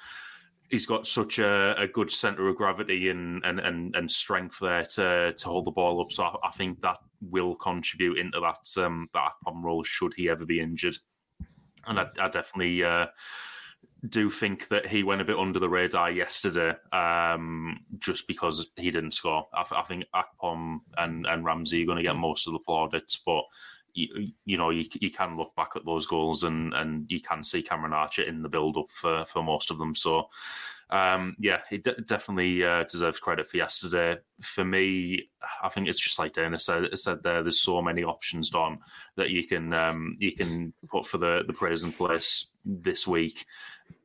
he's got such a, a good center of gravity and, and, and, and strength there to, to hold the ball up. So I, I think that will contribute into that um, that Akpom role should he ever be injured. And I, I definitely uh, do think that he went a bit under the radar yesterday, um, just because he didn't score. I, I think Akpom and, and Ramsey are going to get most of the plaudits, but you, you, know you, you can look back at those goals and and you can see Cameron Archer in the build up for for most of them. So um, yeah, he definitely uh, deserves credit for yesterday. For me, I think it's just like Dana said, said there. There's so many options, Don, that you can um, you can put for the the praise and place this week.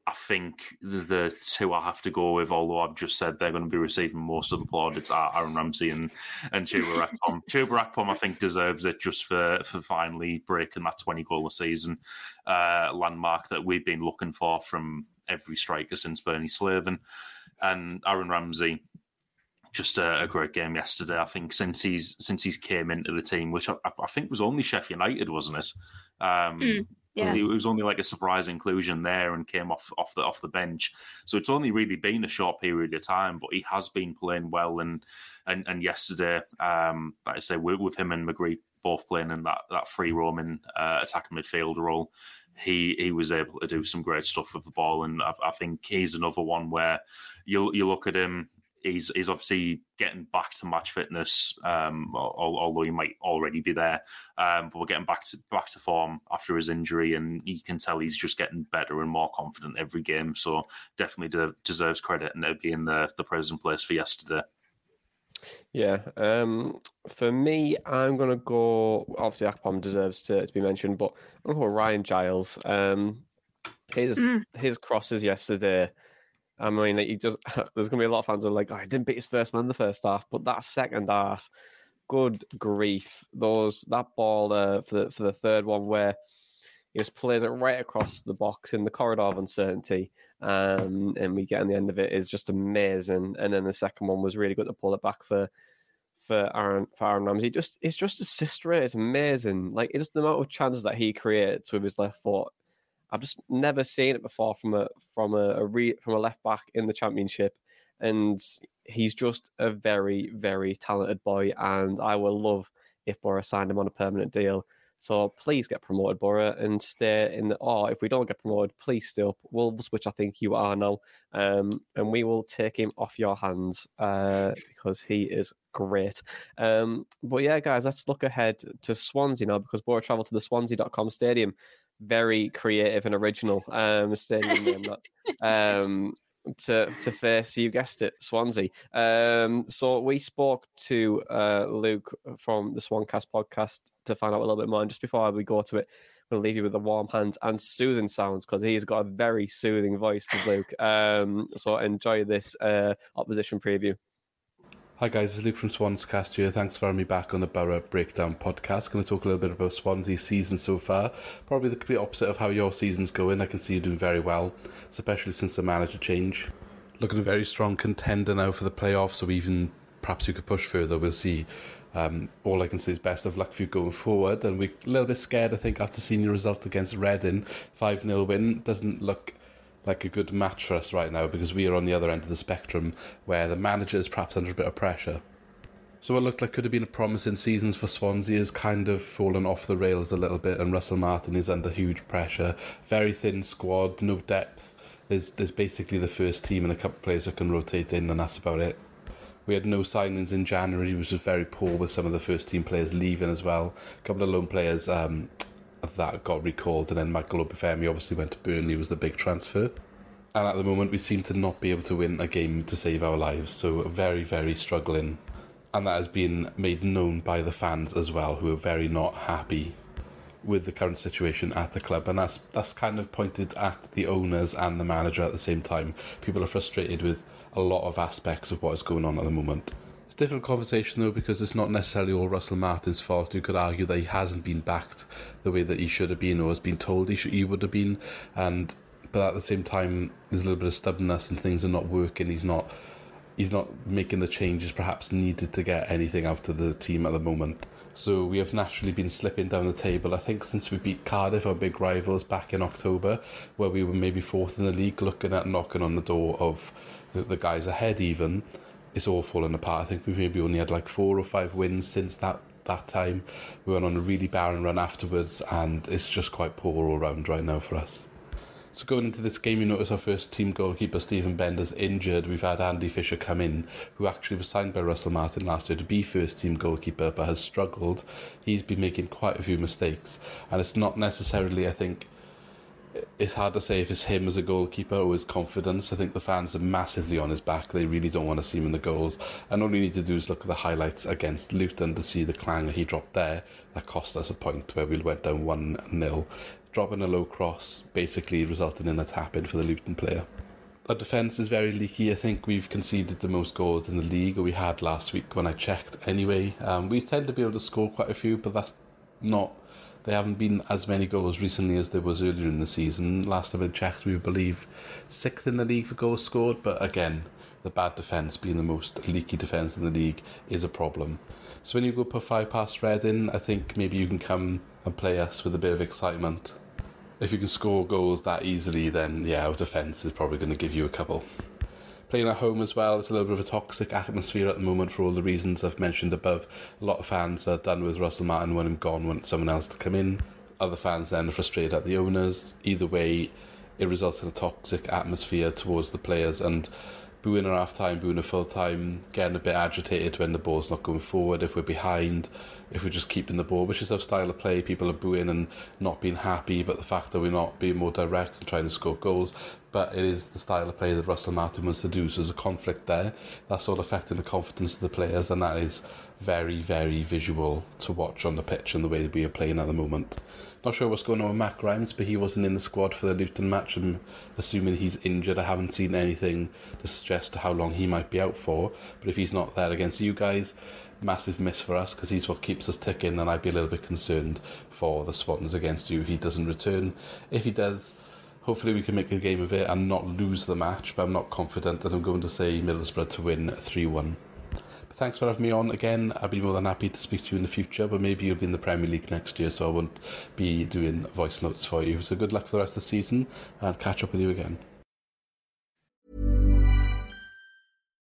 I think the two I have to go with, although I've just said they're going to be receiving most of the plaudits, are Aaron Ramsey and and Chuba Akpom. Chuba Akpom, I think, deserves it just for for finally breaking that 20 goal a season uh, landmark that we've been looking for from every striker since Bernie Slaven. And Aaron Ramsey, just a, a, great game yesterday. I think since he's since he's came into the team, which I, I think was only Sheffield United, wasn't it? Um, mm. Yeah. It was only like a surprise inclusion there and came off off the off the bench. So it's only really been a short period of time, but he has been playing well. And and and yesterday, um, like I say, with, with him and McGree both playing in that that free roaming uh, attacking midfield role, he he was able to do some great stuff with the ball. And I, I think he's another one where you you look at him he's he's obviously getting back to match fitness, um, although he might already be there. Um, but we're getting back to back to form after his injury, and you can tell he's just getting better and more confident every game. So definitely de- deserves credit and it being the the present place for yesterday. Yeah, um, for me, I'm gonna go. Obviously, Akpom deserves to, to be mentioned, but I'm gonna go Ryan Giles. Um, his mm. his crosses yesterday I mean, he just there's going to be a lot of fans who are like, oh, I didn't beat his first man the first half, but that second half, good grief, those that ball uh, for the for the third one where he just plays it right across the box in the corridor of uncertainty, um, and we get in the end of it is just amazing. And then the second one was really good to pull it back for for Aaron for Aaron Ramsey. Just it's just a sister. It's amazing. Like it's just the amount of chances that he creates with his left foot I've just never seen it before from a from a, a re, from a left back in the championship, and he's just a very very talented boy, and I will love if Boro signed him on a permanent deal. So please get promoted, Boro, and stay in the. Or if we don't get promoted, please stay up Wolves, which I think you are now, um, and we will take him off your hands uh, because he is great. Um, but yeah, guys, let's look ahead to Swansea now because Boro travel to the Swansea.com stadium very creative and original um, stadium name that, um, to to face you guessed it Swansea. Um, so we spoke to uh, Luke from the Swancast podcast to find out a little bit more. And just before we go to it, I'm to leave you with the warm hands and soothing sounds because he's got a very soothing voice, to Luke. Um, so enjoy this uh, opposition preview. Hi guys, it's Luke from Swanscast here. Thanks for having me back on the Boro Breakdown podcast. Going to talk a little bit about Swansea's season so far. Probably the complete opposite of how your season's going. I can see you doing very well, especially since the manager change. Looking a very strong contender now for the playoffs, so even perhaps you could push further. We'll see. Um, all I can say is best of luck for you going forward. And we're a little bit scared, I think, after seeing your result against Reading. 5 0 win doesn't look like a good match for us right now because we are on the other end of the spectrum where the manager is perhaps under a bit of pressure. So what looked like could have been a promising season for Swansea has kind of fallen off the rails a little bit and Russell Martin is under huge pressure. Very thin squad, no depth. There's there's basically the first team and a couple of players that can rotate in and that's about it. We had no signings in January, which was very poor with some of the first team players leaving as well. A couple of loan players um, that got recalled, and then Michael Obafemi obviously went to Burnley, was the big transfer. And at the moment, we seem to not be able to win a game to save our lives, so very, very struggling. And that has been made known by the fans as well, who are very not happy with the current situation at the club, and that's that's kind of pointed at the owners and the manager at the same time. People are frustrated with a lot of aspects of what is going on at the moment different conversation though because it's not necessarily all Russell Martin's fault. You could argue that he hasn't been backed the way that he should have been or has been told he should, he would have been, and but at the same time, there's a little bit of stubbornness and things are not working. He's not he's not making the changes perhaps needed to get anything out of the team at the moment. So we have naturally been slipping down the table. I think since we beat Cardiff, our big rivals, back in October, where we were maybe fourth in the league, looking at knocking on the door of the, the guys ahead even, it's all fallen apart. I think we've maybe only had like four or five wins since that that time. We went on a really barren run afterwards, and it's just quite poor all round right now for us. So going into this game, you notice our first team goalkeeper, Steven Benda's injured. We've had Andy Fisher come in, who actually was signed by Russell Martin last year to be first team goalkeeper, but has struggled. He's been making quite a few mistakes, and it's not necessarily, I think, it's hard to say if it's him as a goalkeeper or his confidence. I think the fans are massively on his back. They really don't want to see him in the goals. And all you need to do is look at the highlights against Luton to see the clanger he dropped there. That cost us a point where we went down 1 0 dropping a low cross, basically resulting in a tap in for the Luton player. Our defence is very leaky. I think we've conceded the most goals in the league, or we had last week when I checked anyway. Um, we tend to be able to score quite a few, but that's not. There haven't been as many goals recently as there was earlier in the season. Last time I checked, we believe sixth in the league for goals scored, but again, the bad defence being the most leaky defence in the league is a problem. So when you go put five past Reading, I think maybe you can come and play us with a bit of excitement if you can score goals that easily, then yeah, our defence is probably going to give you a couple. Playing at home as well, it's a little bit of a toxic atmosphere at the moment for all the reasons I've mentioned above. A lot of fans are done with Russell Martin when him gone, want someone else to come in. Other fans then are frustrated at the owners. Either way, it results in a toxic atmosphere towards the players and booing at half time, booing at full time, getting a bit agitated when the ball's not going forward, if we're behind, if we're just keeping the ball, which is our style of play. People are booing and not being happy, but the fact that we're not being more direct and trying to score goals. But it is the style of play that Russell Martin wants to do. So there's a conflict there. That's all affecting the confidence of the players, and that is very, very visual to watch on the pitch and the way that we are playing at the moment. Not sure what's going on with Matt Grimes, but he wasn't in the squad for the Luton match. I'm assuming he's injured. I haven't seen anything to suggest how long he might be out for. But if he's not there against you guys, massive miss for us because he's what keeps us ticking, and I'd be a little bit concerned for the Swans against you if he doesn't return. If he does, hopefully we can make a game of it and not lose the match, but I'm not confident that I'm going to say Middlesbrough to win 3 1. But thanks for having me on again. I'd be more than happy to speak to you in the future, but maybe you'll be in the Premier League next year, so I won't be doing voice notes for you. So good luck for the rest of the season and catch up with you again.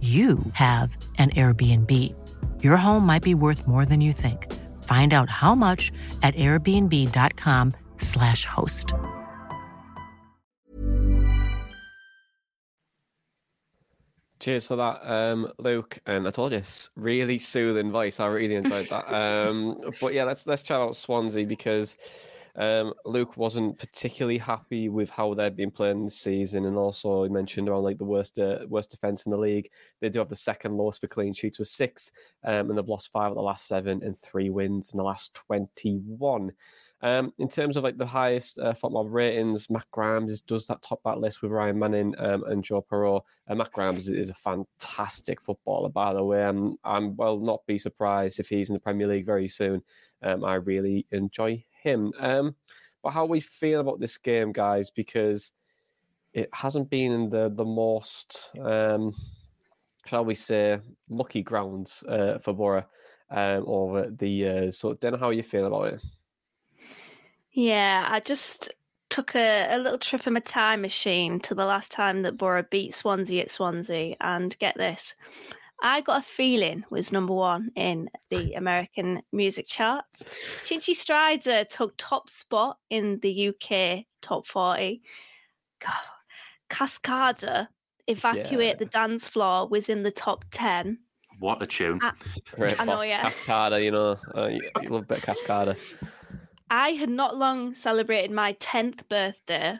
you have an Airbnb. Your home might be worth more than you think. Find out how much at airbnb.com/slash host. Cheers for that, um, Luke. And I told you, really soothing voice. I really enjoyed that. um, but yeah, let's let's chat about Swansea because um, Luke wasn't particularly happy with how they've been playing this season, and also he mentioned around like the worst uh, worst defense in the league. They do have the second lowest for clean sheets with six, um, and they've lost five of the last seven and three wins in the last twenty-one. Um, in terms of like the highest uh, football ratings, Matt Grimes does that top that list with Ryan Manning um, and Joe Piroe. Uh, Matt Grimes is, a fantastic footballer, by the way. I'm, I'm not be surprised if he's in the Premier League very soon. Um, I really enjoy him. Um, but how we feel about this game, guys, because it hasn't been in the the most, um, shall we say, lucky grounds uh, for Boro um, over the years. So, don't know how you feel about it. Yeah, I just took a, a little trip in my time machine to the last time that Boro beat Swansea at Swansea, and get this. I Got a Feeling was number one in the American music charts. Tinchy Stryder took top spot in the UK top 40. God, Cascada, Evacuate Yeah. the Dance Floor, was in the top 10. What a tune! I, Great I know, yeah. Cascada, you know, uh, you, you love a bit of Cascada. I had not long celebrated my 10th birthday.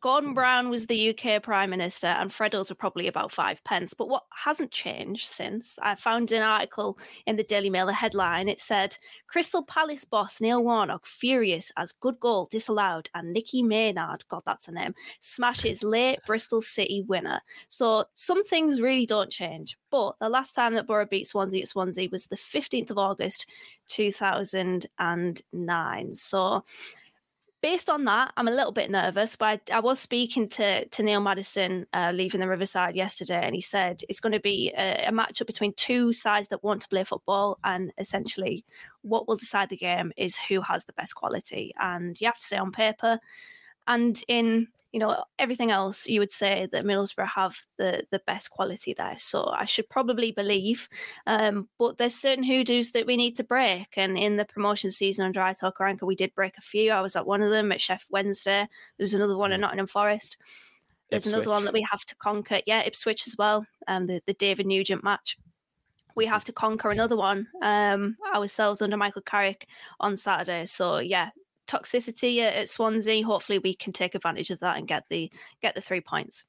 Gordon hmm. Brown was the UK Prime Minister, and Freddos were probably about five pence. But what hasn't changed since? I found an article in the Daily Mail, a headline. It said Crystal Palace boss Neil Warnock furious as good goal disallowed, and Nicky Maynard, God, that's a name, smashes late Bristol City winner. So some things really don't change. But the last time that Boro beat Swansea at Swansea was the 15th of August, 2009. So based on that, I'm a little bit nervous, but I, I was speaking to, to Neil Maddison uh, leaving the Riverside yesterday, and he said it's going to be a, a matchup between two sides that want to play football, and essentially what will decide the game is who has the best quality. And you have to say on paper and in you know everything else you would say that Middlesbrough have the the best quality there. So I should probably believe um, but there's certain hoodoos that we need to break. And in the promotion season on Aitor Karanka we did break a few. I was at one of them at Sheff Wednesday. There was another one at Nottingham Forest. There's another one that we have to conquer. Yeah Ipswich as well um, the, the David Nugent match. We have to conquer another one um, ourselves under Michael Carrick on Saturday. So yeah toxicity at, at Swansea. Hopefully, we can take advantage of that and get the get the three points.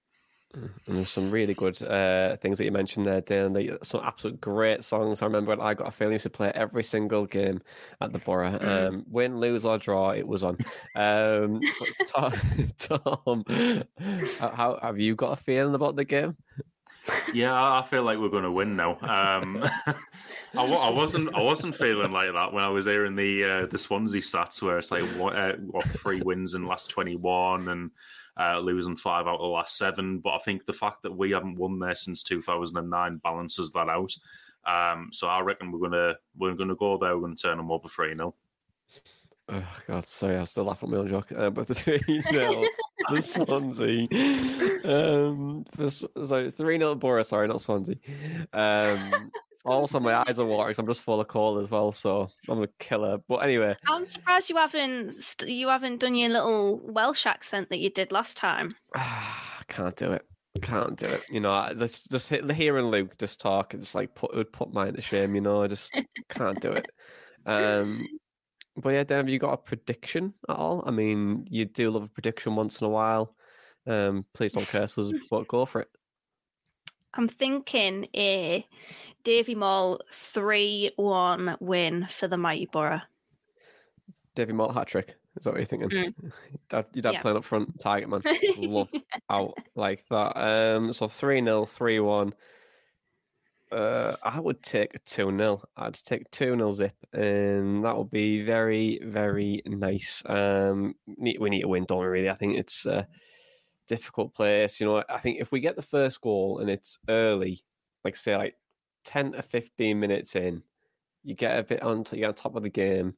And there's some really good uh, things that you mentioned there, Dan. They, some absolute great songs. I remember when I got a feeling used to play every single game at the Boro. Mm. Um, win, lose, or draw, it was on. Um, Tom, Tom, how have you got a feeling about the game? Yeah, I I feel like we're going to win now. Um, I, I wasn't. I wasn't feeling like that when I was hearing the uh, the Swansea stats, where it's like what, uh, what three wins in the last twenty one and uh, losing five out of the last seven. But I think the fact that we haven't won there since two thousand and nine balances that out. Um, so I reckon we're gonna we're gonna go there. We're gonna turn them over three 0 Oh God, sorry, I still laugh at my own joke. Uh, but the three 0 the Swansea. Um, for, so it's three 0 Boro. Sorry, not Swansea. Um, also, my eyes are watering. I'm just full of cold as well, so I'm a killer. But anyway, I'm surprised you haven't st- you haven't done your little Welsh accent that you did last time. I can't do it. Can't do it. You know, let's just hit hearing Luke just talk and just like put it would put mine to shame. You know, I just can't do it. Um, but yeah, Dan, have you got a prediction at all? I mean, you do love a prediction once in a while. Um, please don't curse us, but go for it. I'm thinking a Davy Moll three one win for the mighty Boro. Davy Malt hat trick. Is that what you're thinking? Dad, your dad Yeah. playing up front, target man. Love out like that. Um, so 3 0, 3 1. Uh, I would take a 2 0. I'd take 2 0 zip, and that would be very, very nice. Um, we need to win, don't we, really? I think it's a difficult place. You know, I think if we get the first goal and it's early, like say like 10 to 15 minutes in, you get a bit on, you get on top of the game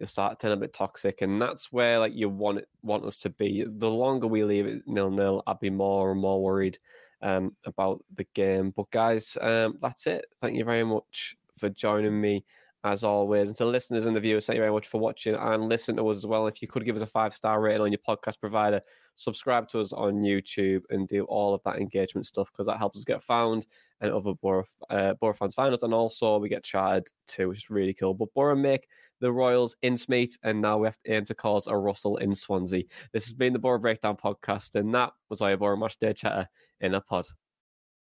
you start turning a bit toxic, and that's where like you want it, want us to be. The longer we leave it nil nil, I'd be more and more worried um, about the game. But guys, um, that's it. Thank you very much for joining me as always. And to listeners and the viewers, thank you very much for watching and listen to us as well. If you could give us a five star rating on your podcast provider, subscribe to us on YouTube, and do all of that engagement stuff because that helps us get found and other Boro, uh, Boro fans find us. And also, we get charted too, which is really cool. But Boro make the Royals in Smeet, and now we have to aim to cause a Russell in Swansea. This has been the Boro Breakdown podcast, and that was our Boro Match Day Chatter in a pod.